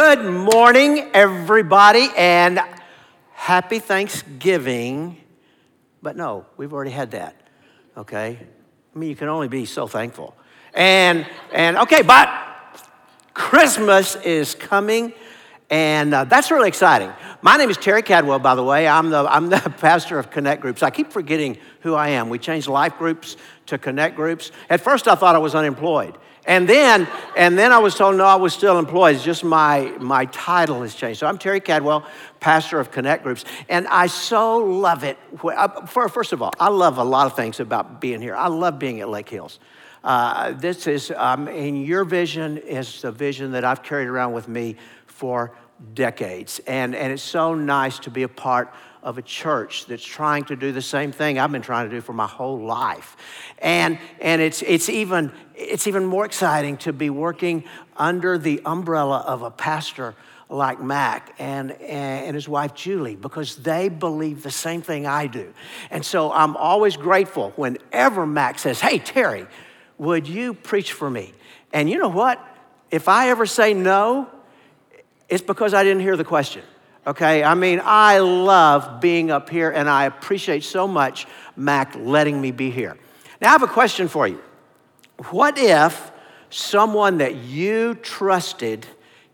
Good morning, everybody, and happy Thanksgiving. But no, we've already had that, okay? I mean, you can only be so thankful. And, and okay, but Christmas is coming, and uh, that's really exciting. My name is Terry Cadwell, by the way. I'm the, I'm the pastor of Connect Groups. I keep forgetting who I am. We changed life groups to Connect Groups. At first, I thought I was unemployed. And then, and then I was told, no, I was still employed. It's just my, my title has changed. So I'm Terry Cadwell, pastor of Connect Groups. And I so love it. Uh, first of all, I love a lot of things about being here. I love being at Lake Hills. Uh, this is, um, and your vision is the vision that I've carried around with me for decades. And, and it's so nice to be a part of a church that's trying to do the same thing I've been trying to do for my whole life. And, and it's, it's, even, it's even more exciting to be working under the umbrella of a pastor like Mac and, and his wife Julie because they believe the same thing I do. And so I'm always grateful whenever Mac says, Hey, Terry, would you preach for me? And you know what? If I ever say no, it's because I didn't hear the question. Okay, I mean, I love being up here and I appreciate so much Mac letting me be here. Now, I have a question for you. What if someone that you trusted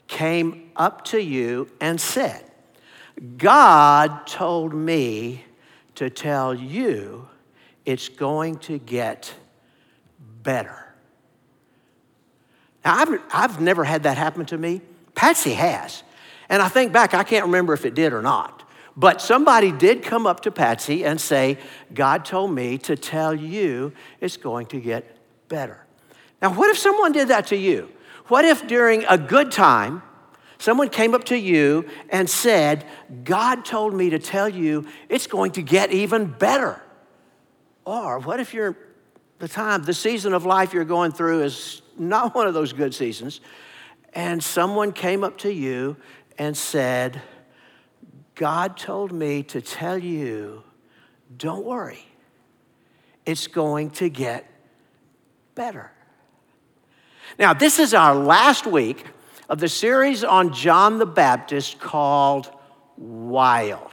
came up to you and said, God told me to tell you it's going to get better? Now, I've, I've never had that happen to me. Patsy has. And I think back, I can't remember if it did or not. But somebody did come up to Patsy and say, God told me to tell you it's going to get better. Now, what if someone did that to you? What if during a good time, someone came up to you and said, God told me to tell you it's going to get even better? Or what if you're the time, the season of life you're going through is not one of those good seasons, and someone came up to you and said, God told me to tell you, don't worry, it's going to get better. Now, this is our last week of the series on John the Baptist called Wild.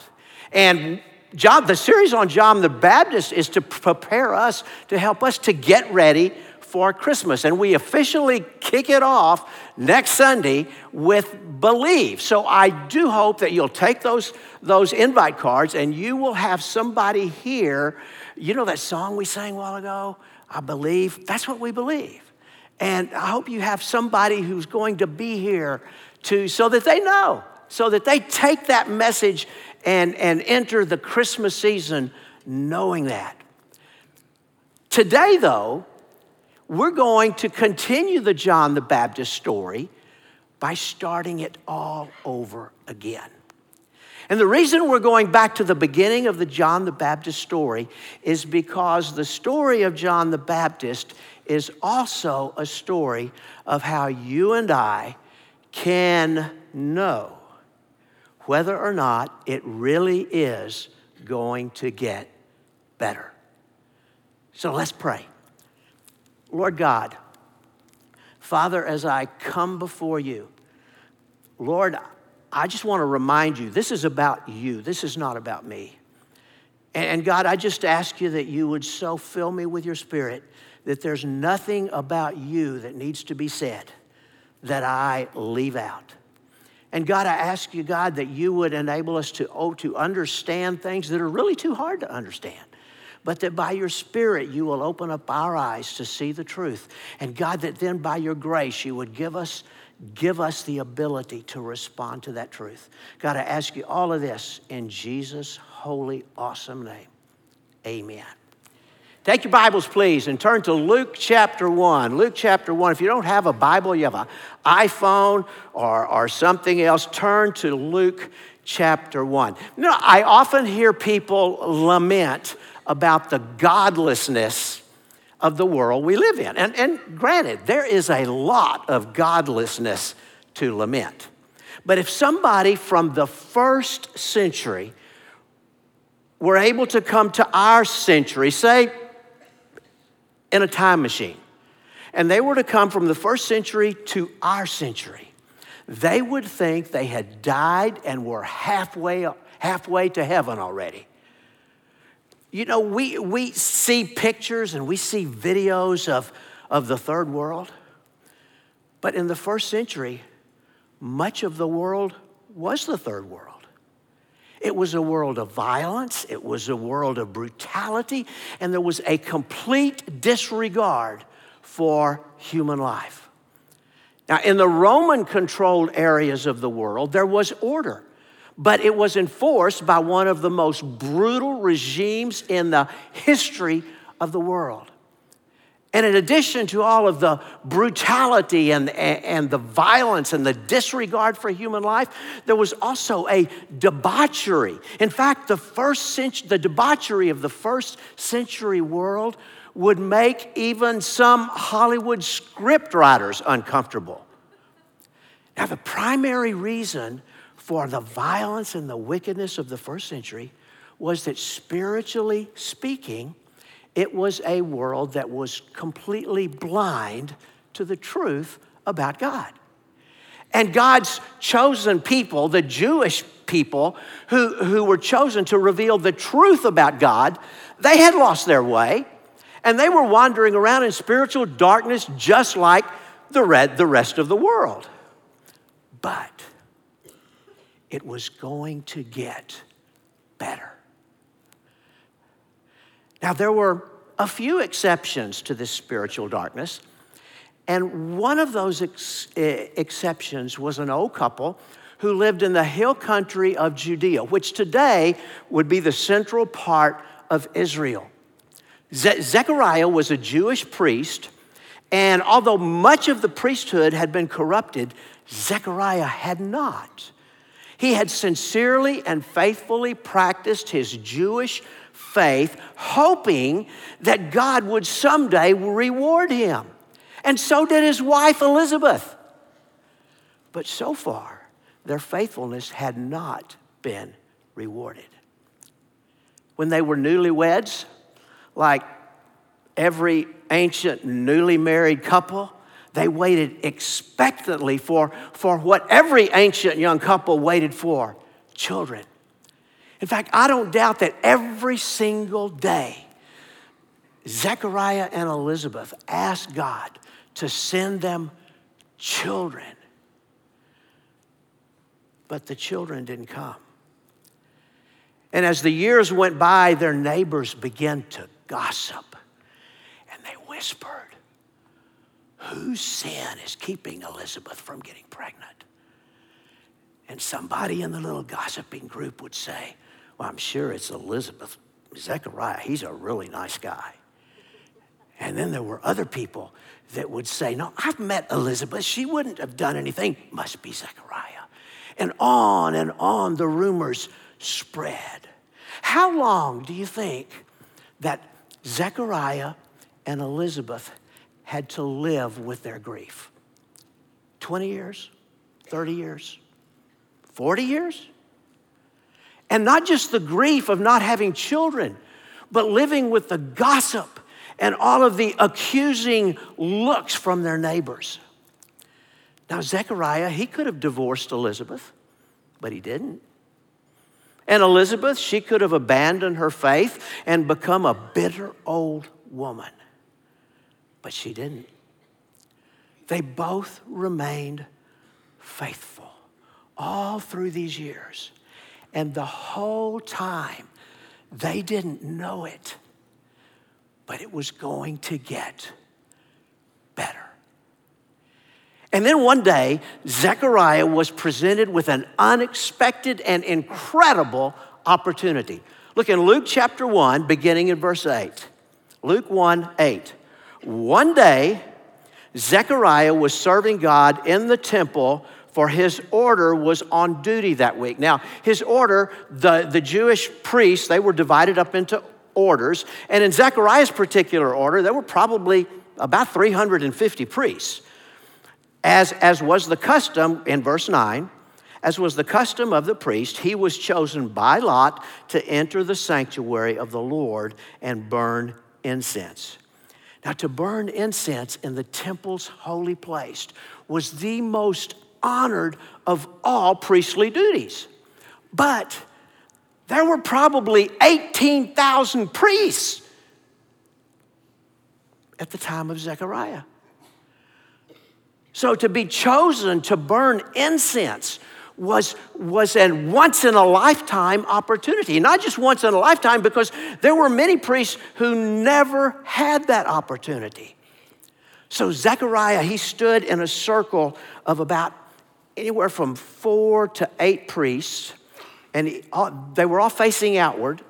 And John, the series on John the Baptist is to prepare us, to help us to get ready for Christmas. And we officially kick it off next Sunday with Believe. So I do hope that you'll take those, those invite cards and you will have somebody here. You know that song we sang a while ago? I believe. That's what we believe. And I hope you have somebody who's going to be here to so that they know, so that they take that message and, and enter the Christmas season knowing that. Today, though, we're going to continue the John the Baptist story by starting it all over again. And the reason we're going back to the beginning of the John the Baptist story is because the story of John the Baptist is also a story of how you and I can know whether or not it really is going to get better. So let's pray. Lord God, Father, as I come before you, Lord, I just want to remind you this is about you, this is not about me. And God, I just ask you that you would so fill me with your spirit that there's nothing about you that needs to be said that I leave out. And God, I ask you, God, that you would enable us to, oh, to understand things that are really too hard to understand but that by your Spirit you will open up our eyes to see the truth. And God, that then by your grace you would give us, give us the ability to respond to that truth. God, I ask you all of this in Jesus' holy, awesome name. Amen. Take your Bibles, please, and turn to Luke chapter 1. Luke chapter 1. If you don't have a Bible, you have an iPhone or, or something else, turn to Luke chapter 1. You know, I often hear people lament about the godlessness of the world we live in. And, and granted, there is a lot of godlessness to lament. But if somebody from the first century were able to come to our century, say in a time machine, and they were to come from the first century to our century, they would think they had died and were halfway, halfway to heaven already. You know, we, we see pictures and we see videos of, of the third world, but in the first century, much of the world was the third world. It was a world of violence, it was a world of brutality, and there was a complete disregard for human life. Now, in the Roman controlled areas of the world, there was order, but it was enforced by one of the most brutal regimes in the history of the world. And in addition to all of the brutality and, and, the violence and the disregard for human life, there was also a debauchery. In fact, the first century, the debauchery of the first century world would make even some Hollywood script writers uncomfortable. Now, the primary reason for the violence and the wickedness of the first century was that spiritually speaking, it was a world that was completely blind to the truth about God. And God's chosen people, the Jewish people who, who were chosen to reveal the truth about God, they had lost their way and they were wandering around in spiritual darkness just like the, red, the rest of the world. But it was going to get better. Now, there were a few exceptions to this spiritual darkness. And one of those ex- exceptions was an old couple who lived in the hill country of Judea, which today would be the central part of Israel. Ze- Zechariah was a Jewish priest, and although much of the priesthood had been corrupted, Zechariah had not. He had sincerely and faithfully practiced his Jewish faith, hoping that God would someday reward him. And so did his wife Elizabeth. But so far, their faithfulness had not been rewarded. When they were newlyweds, like every ancient newly married couple, they waited expectantly for, for what every ancient young couple waited for children. In fact, I don't doubt that every single day, Zechariah and Elizabeth asked God to send them children. But the children didn't come. And as the years went by, their neighbors began to gossip and they whispered, Whose sin is keeping Elizabeth from getting pregnant? And somebody in the little gossiping group would say, Well, I'm sure it's Elizabeth. Zechariah, he's a really nice guy. And then there were other people that would say, No, I've met Elizabeth. She wouldn't have done anything. Must be Zechariah. And on and on the rumors spread. How long do you think that Zechariah and Elizabeth had to live with their grief 20 years, 30 years, 40 years. And not just the grief of not having children, but living with the gossip and all of the accusing looks from their neighbors. Now, Zechariah, he could have divorced Elizabeth, but he didn't. And Elizabeth, she could have abandoned her faith and become a bitter old woman but she didn't. They both remained faithful all through these years. And the whole time, they didn't know it, but it was going to get better. And then one day, Zechariah was presented with an unexpected and incredible opportunity. Look in Luke chapter 1, beginning in verse 8. Luke 1 8. One day, Zechariah was serving God in the temple for his order was on duty that week. Now, his order, the, the Jewish priests, they were divided up into orders. And in Zechariah's particular order, there were probably about 350 priests. As, as was the custom in verse 9, as was the custom of the priest, he was chosen by lot to enter the sanctuary of the Lord and burn incense. Now, to burn incense in the temple's holy place was the most honored of all priestly duties. But there were probably 18,000 priests at the time of Zechariah. So to be chosen to burn incense was, was a once in a lifetime opportunity. Not just once in a lifetime, because there were many priests who never had that opportunity. So Zechariah, he stood in a circle of about anywhere from four to eight priests, and he, they were all facing outward.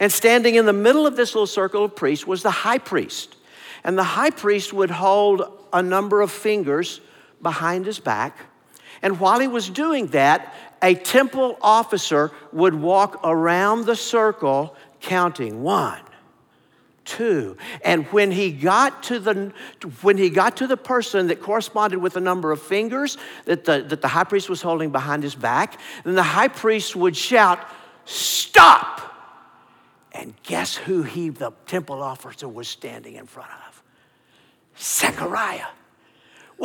And standing in the middle of this little circle of priests was the high priest. And the high priest would hold a number of fingers behind his back. And while he was doing that, a temple officer would walk around the circle counting one, two. And when he got to the when he got to the person that corresponded with the number of fingers that the, that the high priest was holding behind his back, then the high priest would shout, Stop! And guess who he, the temple officer, was standing in front of? Zechariah.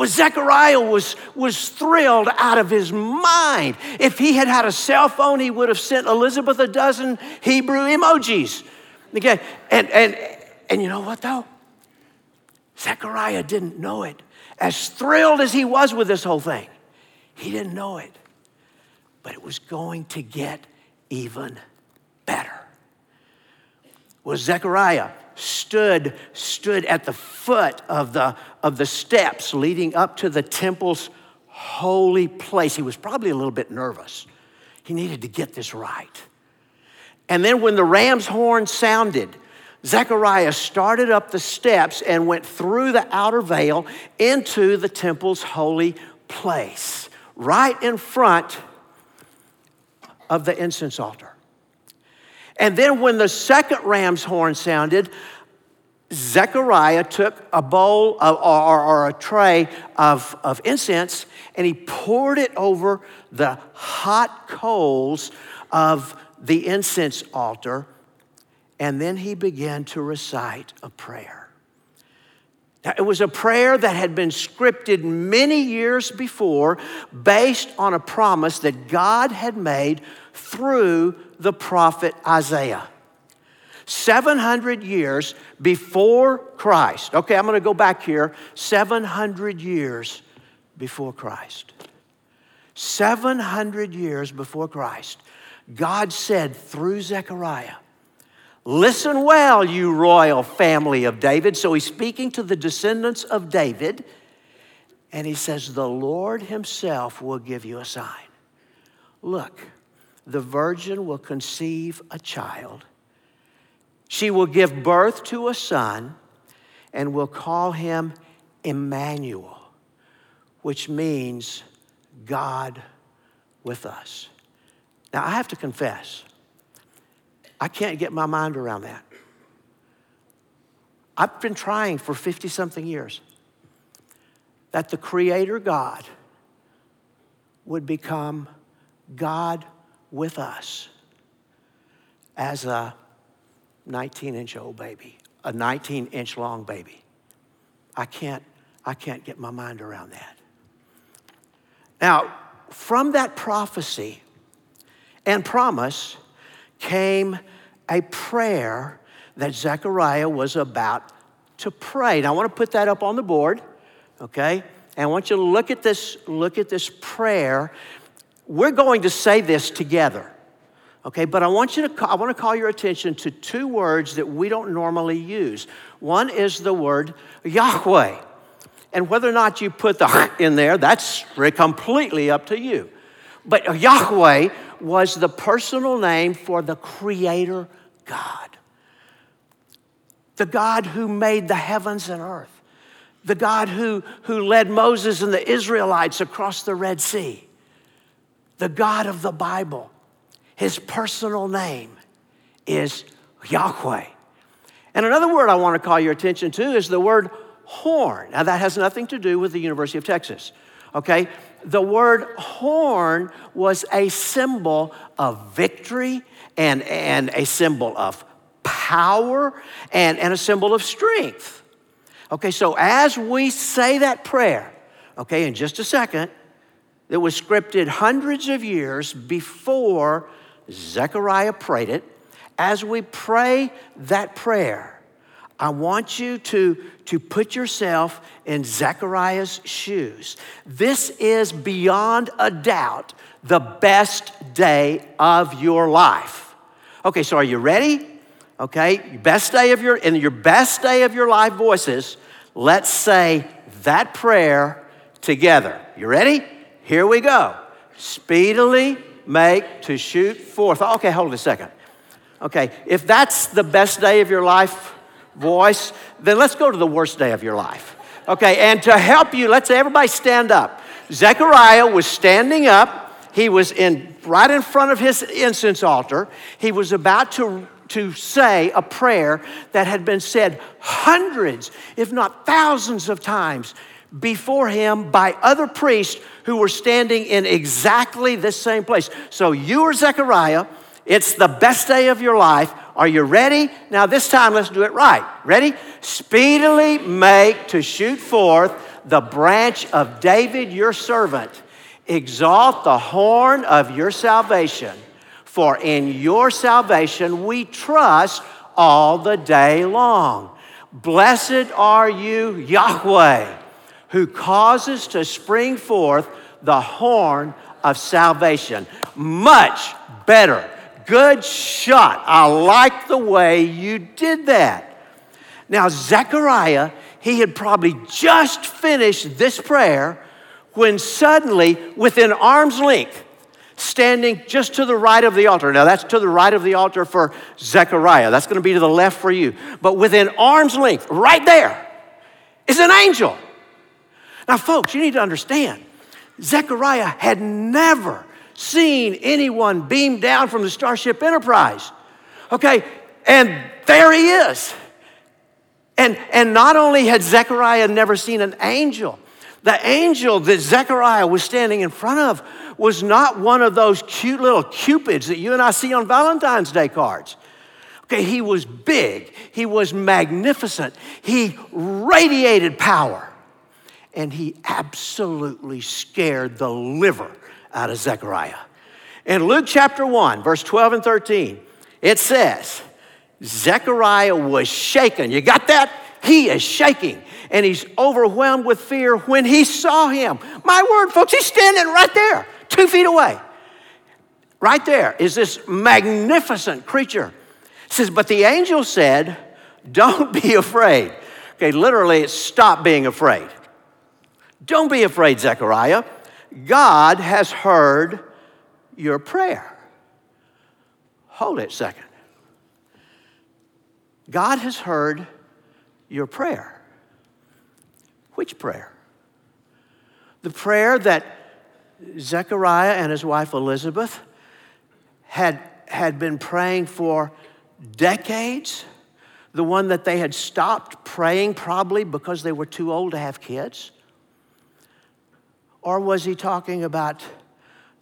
Well, Zechariah was, was thrilled out of his mind. If he had had a cell phone, he would have sent Elizabeth a dozen Hebrew emojis. Okay, and, and, and you know what though? Zechariah didn't know it. As thrilled as he was with this whole thing, he didn't know it. But it was going to get even better. Was Zechariah stood, stood at the foot of the, of the steps leading up to the temple's holy place. He was probably a little bit nervous. He needed to get this right. And then when the ram's horn sounded, Zechariah started up the steps and went through the outer veil into the temple's holy place, right in front of the incense altar. And then when the second ram's horn sounded, Zechariah took a bowl of, or, or, a tray of, of incense and he poured it over the hot coals of the incense altar. And then he began to recite a prayer. Now, it was a prayer that had been scripted many years before based on a promise that God had made through the prophet Isaiah. 700 years before Christ. Okay, I'm going to go back here. 700 years before Christ. 700 years before Christ, God said through Zechariah, Listen well, you royal family of David. So he's speaking to the descendants of David, and he says, The Lord himself will give you a sign. Look, the virgin will conceive a child. She will give birth to a son and will call him Emmanuel, which means God with us. Now, I have to confess, I can't get my mind around that. I've been trying for 50 something years that the Creator God would become God with us as a 19 inch old baby, a 19 inch long baby. I can't, I can't get my mind around that. Now, from that prophecy and promise came a prayer that Zechariah was about to pray. Now, I want to put that up on the board, okay? And I want you to look at this, look at this prayer we're going to say this together. Okay, but I want you to I want to call your attention to two words that we don't normally use. One is the word Yahweh. And whether or not you put the in there, that's completely up to you. But Yahweh was the personal name for the creator God. The God who made the heavens and earth. The God who, who led Moses and the Israelites across the Red Sea the God of the Bible, his personal name is Yahweh. And another word I want to call your attention to is the word horn. Now, that has nothing to do with the University of Texas, okay? The word horn was a symbol of victory and, and a symbol of power and, and a symbol of strength. Okay, so as we say that prayer, okay, in just a second, that was scripted hundreds of years before Zechariah prayed it. As we pray that prayer, I want you to, to put yourself in Zechariah's shoes. This is beyond a doubt the best day of your life. Okay, so are you ready? Okay, best day of your in your best day of your life voices, let's say that prayer together. You ready? Here we go. Speedily make to shoot forth. Oh, okay, hold a second. Okay, if that's the best day of your life voice, then let's go to the worst day of your life. Okay, and to help you, let's everybody stand up. Zechariah was standing up. He was in right in front of his incense altar. He was about to to say a prayer that had been said hundreds, if not thousands of times before him by other priests who were standing in exactly this same place. So you are Zechariah. It's the best day of your life. Are you ready? Now, this time, let's do it right. Ready? Speedily make to shoot forth the branch of David, your servant. Exalt the horn of your salvation. For in your salvation we trust all the day long. Blessed are you, Yahweh who causes to spring forth the horn of salvation. Much better. Good shot. I like the way you did that. Now, Zechariah, he had probably just finished this prayer when suddenly, within arm's length, standing just to the right of the altar. Now, that's to the right of the altar for Zechariah. That's going to be to the left for you. But within arm's length, right there, is an angel. Now, folks, you need to understand Zechariah had never seen anyone beam down from the Starship Enterprise. Okay, and there he is. And, and not only had Zechariah never seen an angel, the angel that Zechariah was standing in front of was not one of those cute little cupids that you and I see on Valentine's Day cards. Okay, he was big, he was magnificent, he radiated power and he absolutely scared the liver out of Zechariah. In Luke chapter 1, verse 12 and 13, it says, Zechariah was shaken. You got that? He is shaking and he's overwhelmed with fear when he saw him. My word, folks, he's standing right there, two feet away. Right there is this magnificent creature. It says, But the angel said, Don't be afraid. Okay, literally, it's stop being afraid. Don't be afraid, Zechariah. God has heard your prayer. Hold it a second. God has heard your prayer. Which prayer? The prayer that Zechariah and his wife Elizabeth had, had been praying for decades. The one that they had stopped praying probably because they were too old to have kids. Or was he talking about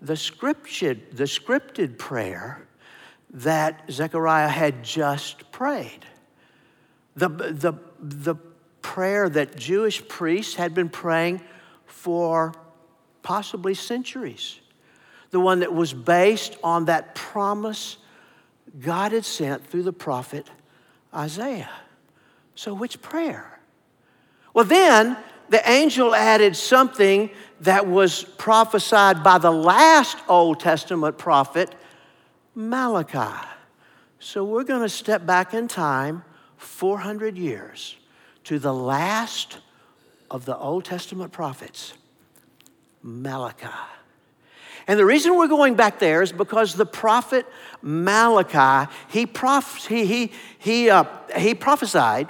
the scripted, the scripted prayer that Zechariah had just prayed? The, the, the prayer that Jewish priests had been praying for possibly centuries. The one that was based on that promise God had sent through the prophet Isaiah. So, which prayer? Well, then the angel added something that was prophesied by the last Old Testament prophet, Malachi. So we're going to step back in time 400 years to the last of the Old Testament prophets, Malachi. And the reason we're going back there is because the prophet Malachi, he, prof- he, he, he, uh, he prophesied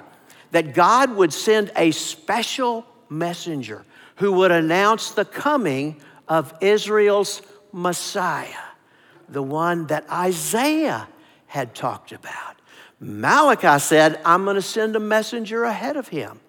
that God would send a special messenger who would announce the coming of Israel's Messiah, the one that Isaiah had talked about. Malachi said, I'm going to send a messenger ahead of him.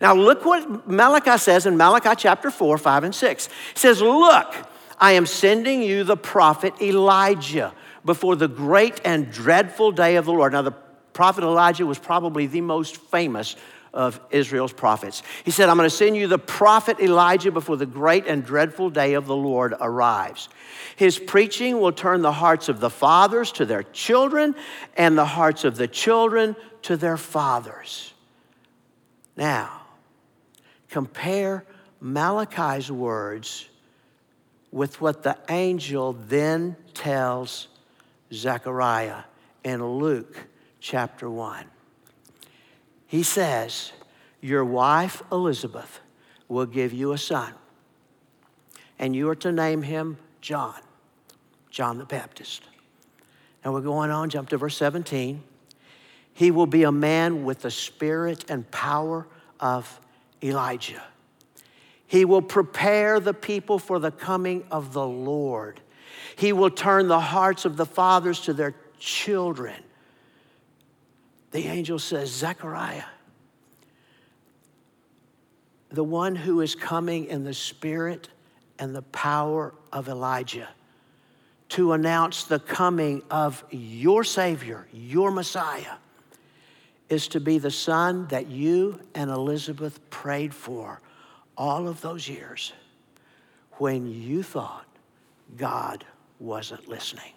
Now, look what Malachi says in Malachi chapter 4, 5, and 6. He says, Look, I am sending you the prophet Elijah before the great and dreadful day of the Lord. Now, the prophet Elijah was probably the most famous of Israel's prophets. He said, I'm going to send you the prophet Elijah before the great and dreadful day of the Lord arrives. His preaching will turn the hearts of the fathers to their children and the hearts of the children to their fathers. Now, compare Malachi's words with what the angel then tells Zechariah in Luke chapter 1. He says, Your wife Elizabeth will give you a son, and you are to name him John, John the Baptist. Now we're going on, jump to verse 17. He will be a man with the spirit and power of Elijah. He will prepare the people for the coming of the Lord. He will turn the hearts of the fathers to their children. The angel says, Zechariah, the one who is coming in the spirit and the power of Elijah to announce the coming of your Savior, your Messiah, is to be the son that you and Elizabeth prayed for all of those years when you thought God wasn't listening.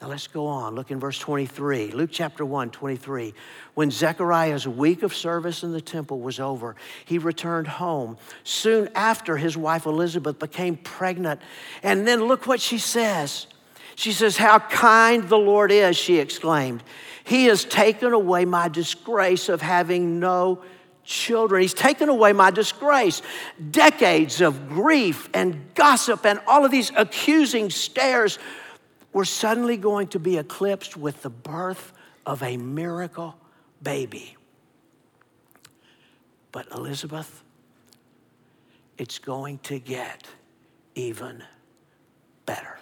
Now let's go on. Look in verse 23, Luke chapter 1, 23. When Zechariah's week of service in the temple was over, he returned home. Soon after, his wife Elizabeth became pregnant. And then look what she says. She says, How kind the Lord is, she exclaimed. He has taken away my disgrace of having no children. He's taken away my disgrace. Decades of grief and gossip and all of these accusing stares were suddenly going to be eclipsed with the birth of a miracle baby. But Elizabeth, it's going to get even better.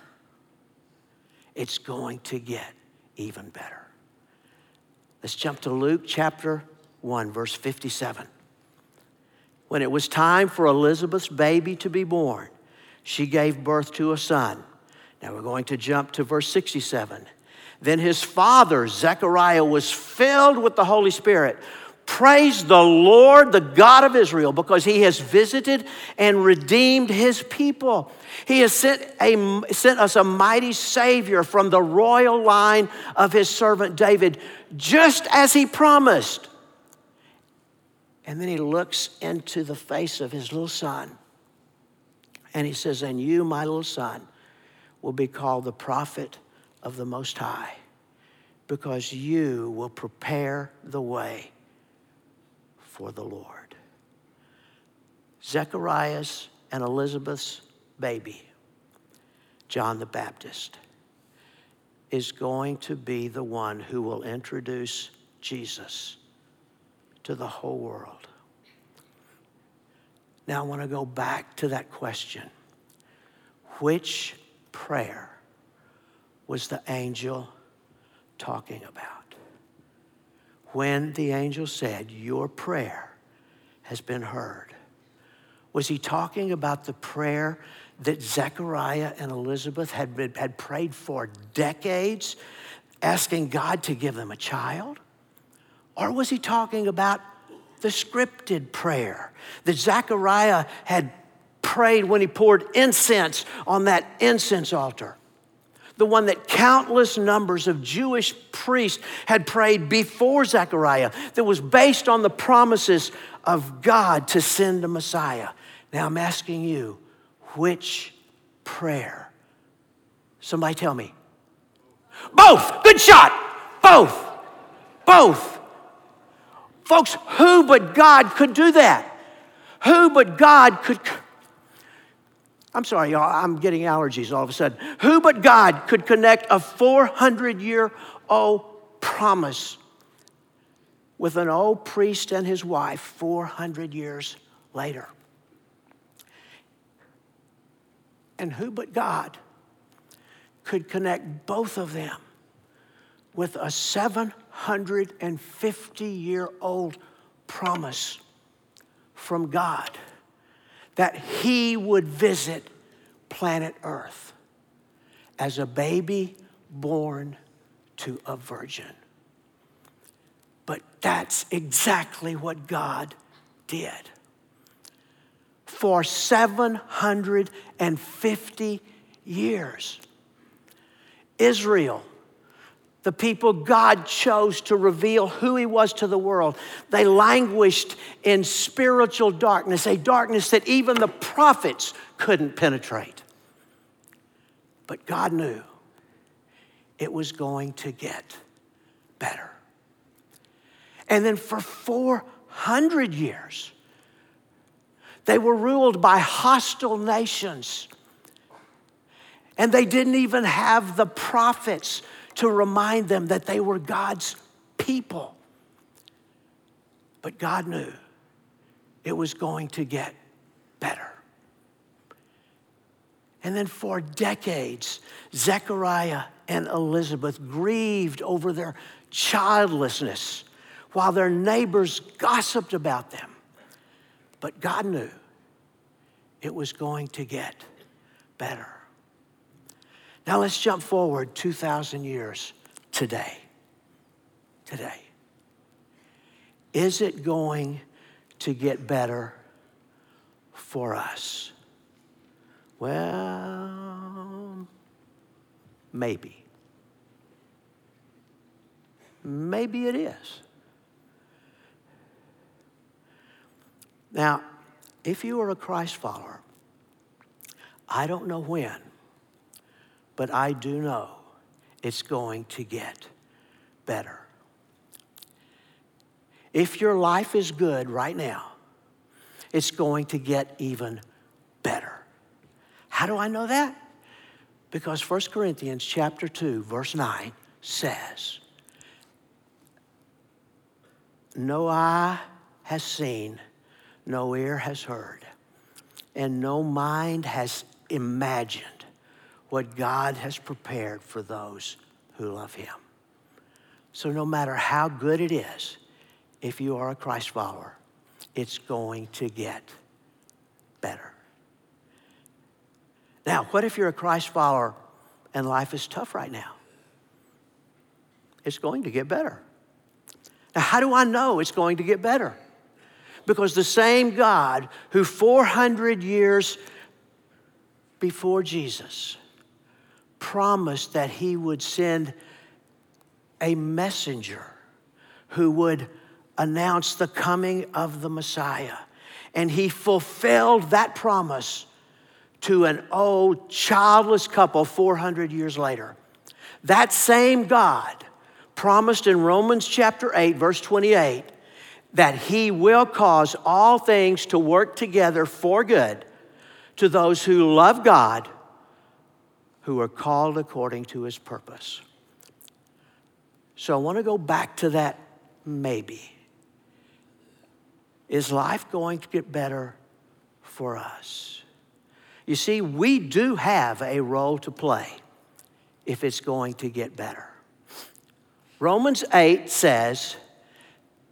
It's going to get even better. Let's jump to Luke chapter 1, verse 57. When it was time for Elizabeth's baby to be born, she gave birth to a son. Now we're going to jump to verse 67. Then his father, Zechariah, was filled with the Holy Spirit. Praise the Lord, the God of Israel, because he has visited and redeemed his people. He has sent, a, sent us a mighty Savior from the royal line of his servant David, just as he promised. And then he looks into the face of his little son and he says, And you, my little son, will be called the prophet of the Most High because you will prepare the way for the Lord. Zechariah's and Elizabeth's baby, John the Baptist, is going to be the one who will introduce Jesus to the whole world. Now I want to go back to that question. Which prayer was the angel talking about? When the angel said, Your prayer has been heard, was he talking about the prayer that Zechariah and Elizabeth had, been, had prayed for decades, asking God to give them a child? Or was he talking about the scripted prayer that Zechariah had prayed when he poured incense on that incense altar? The one that countless numbers of Jewish priests had prayed before Zechariah, that was based on the promises of God to send a Messiah. Now I'm asking you, which prayer? Somebody tell me. Both. Good shot. Both. Both. Folks, who but God could do that? Who but God could. I'm sorry, y'all, I'm getting allergies all of a sudden. Who but God could connect a 400 year old promise with an old priest and his wife 400 years later? And who but God could connect both of them with a 750 year old promise from God that He would visit planet Earth as a baby born to a virgin. But that's exactly what God did. For 750 years, Israel, the people God chose to reveal who He was to the world, they languished in spiritual darkness, a darkness that even the prophets couldn't penetrate. But God knew it was going to get better. And then for 400 years, they were ruled by hostile nations. And they didn't even have the prophets to remind them that they were God's people. But God knew it was going to get better. And then for decades, Zechariah and Elizabeth grieved over their childlessness while their neighbors gossiped about them. But God knew it was going to get better. Now let's jump forward 2,000 years today. Today. Is it going to get better for us? Well, maybe. Maybe it is. Now, if you are a Christ follower, I don't know when, but I do know it's going to get better. If your life is good right now, it's going to get even better. How do I know that? Because 1 Corinthians chapter 2 verse 9 says, "No eye has seen, no ear has heard, and no mind has imagined what God has prepared for those who love him." So no matter how good it is, if you are a Christ follower, it's going to get better. Now, what if you're a Christ follower and life is tough right now? It's going to get better. Now, how do I know it's going to get better? Because the same God who 400 years before Jesus promised that he would send a messenger who would announce the coming of the Messiah. And he fulfilled that promise to an old childless couple 400 years later. That same God promised in Romans chapter 8, verse 28, that he will cause all things to work together for good to those who love God, who are called according to his purpose. So I want to go back to that maybe. Is life going to get better for us? You see, we do have a role to play if it's going to get better. Romans 8 says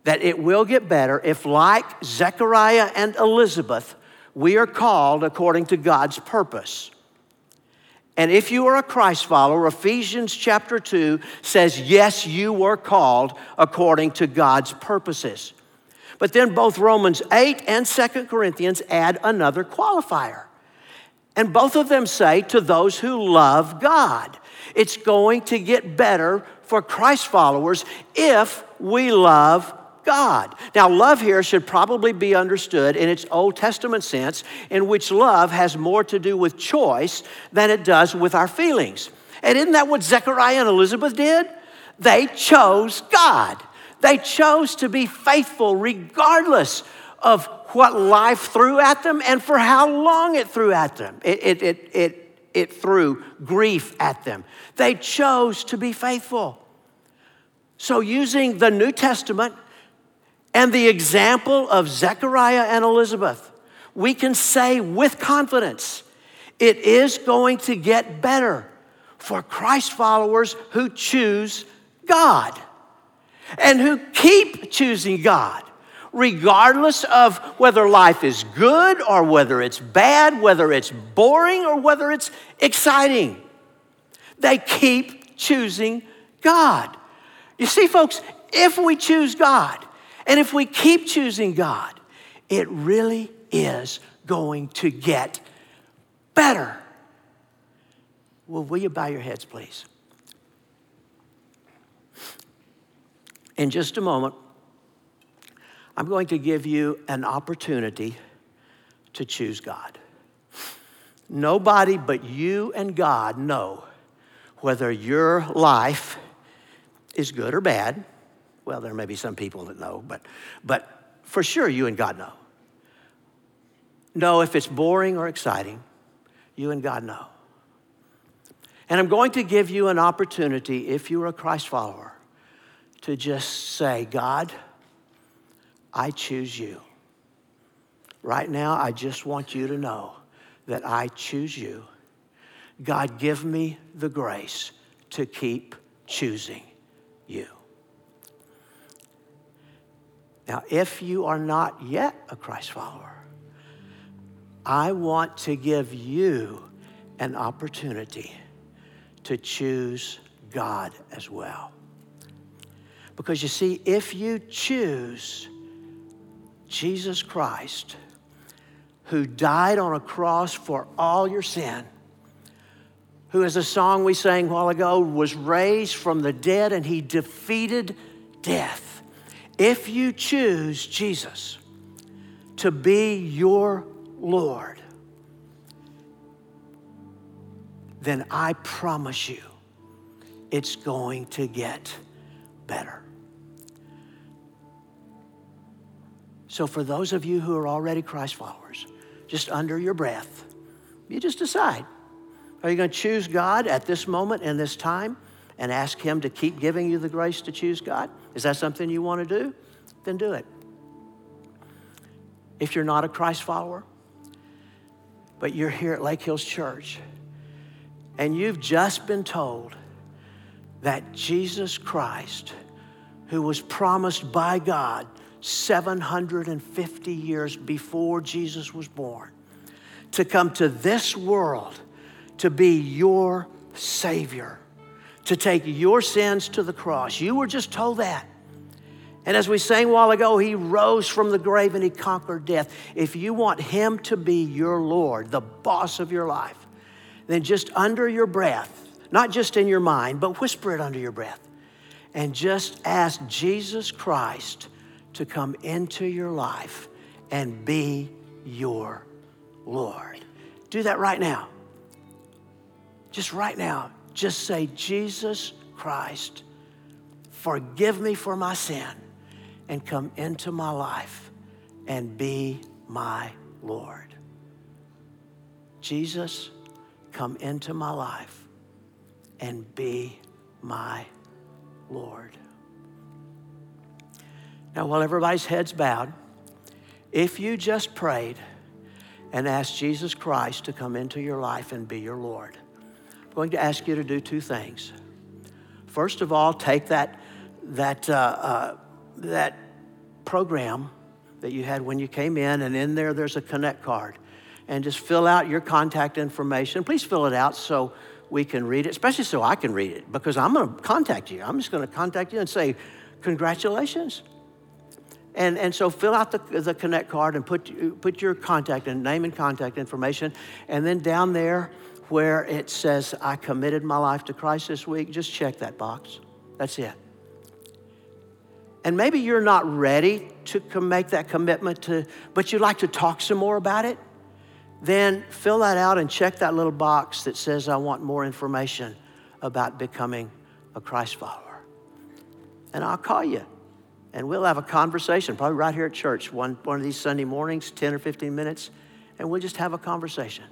that it will get better if, like Zechariah and Elizabeth, we are called according to God's purpose. And if you are a Christ follower, Ephesians chapter 2 says, yes, you were called according to God's purposes. But then both Romans 8 and 2 Corinthians add another qualifier. And both of them say to those who love God, it's going to get better for Christ followers if we love God. Now, love here should probably be understood in its Old Testament sense, in which love has more to do with choice than it does with our feelings. And isn't that what Zechariah and Elizabeth did? They chose God. They chose to be faithful regardless of what life threw at them and for how long it threw at them. It, it, it, it, it threw grief at them. They chose to be faithful. So, using the New Testament and the example of Zechariah and Elizabeth, we can say with confidence it is going to get better for Christ followers who choose God and who keep choosing God regardless of whether life is good or whether it's bad, whether it's boring or whether it's exciting. They keep choosing God. You see, folks, if we choose God and if we keep choosing God, it really is going to get better. Well, will you bow your heads, please? In just a moment, I'm going to give you an opportunity to choose God. Nobody but you and God know whether your life is good or bad. Well, there may be some people that know, but, but for sure you and God know. Know if it's boring or exciting. You and God know. And I'm going to give you an opportunity, if you're a Christ follower, to just say, God, I choose you. Right now, I just want you to know that I choose you. God, give me the grace to keep choosing you. Now, if you are not yet a Christ follower, I want to give you an opportunity to choose God as well. Because you see, if you choose Jesus Christ, who died on a cross for all your sin, who, as a song we sang a while ago, was raised from the dead and he defeated death. If you choose Jesus to be your Lord, then I promise you it's going to get better. So, for those of you who are already Christ followers, just under your breath, you just decide are you going to choose God at this moment and this time and ask Him to keep giving you the grace to choose God? Is that something you want to do? Then do it. If you're not a Christ follower, but you're here at Lake Hills Church and you've just been told that Jesus Christ, who was promised by God 750 years before Jesus was born, to come to this world to be your Savior, to take your sins to the cross. You were just told that. And as we sang a while ago, He rose from the grave and He conquered death. If you want Him to be your Lord, the boss of your life, then just under your breath, not just in your mind, but whisper it under your breath, and just ask Jesus Christ to come into your life and be your Lord. Do that right now. Just right now. Just say, Jesus Christ, forgive me for my sin and come into my life and be my Lord. Jesus, come into my life and be my Lord. Now, while everybody's heads bowed, if you just prayed and asked Jesus Christ to come into your life and be your Lord, going to ask you to do two things. First of all, take that, that, uh, uh, that program that you had when you came in, and in there, there's a Connect card. And just fill out your contact information. Please fill it out so we can read it, especially so I can read it, because I'm going to contact you. I'm just going to contact you and say, Congratulations. And, and so fill out the, the Connect card and put, put your contact and name and contact information. And then down there where it says, I committed my life to Christ this week, just check that box. That's it. And maybe you're not ready to make that commitment to, but you'd like to talk some more about it, then fill that out and check that little box that says, I want more information about becoming a Christ follower. And I'll call you and we'll have a conversation, probably right here at church, one, one of these Sunday mornings, 10 or 15 minutes, and we'll just have a conversation.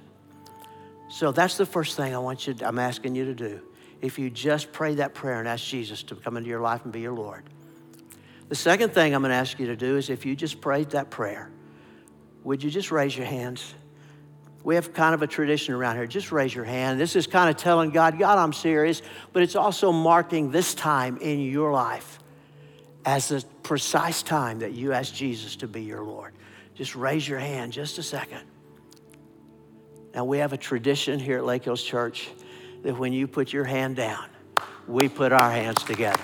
So that's the first thing I want you, to, I'm asking you to do. If you just pray that prayer and ask Jesus to come into your life and be your Lord. The second thing I'm going to ask you to do is if you just prayed that prayer, would you just raise your hands? We have kind of a tradition around here. Just raise your hand. This is kind of telling God, God, I'm serious, but it's also marking this time in your life as the precise time that you ask Jesus to be your Lord. Just raise your hand just a second. Now, we have a tradition here at Lake Hills Church that when you put your hand down, we put our hands together.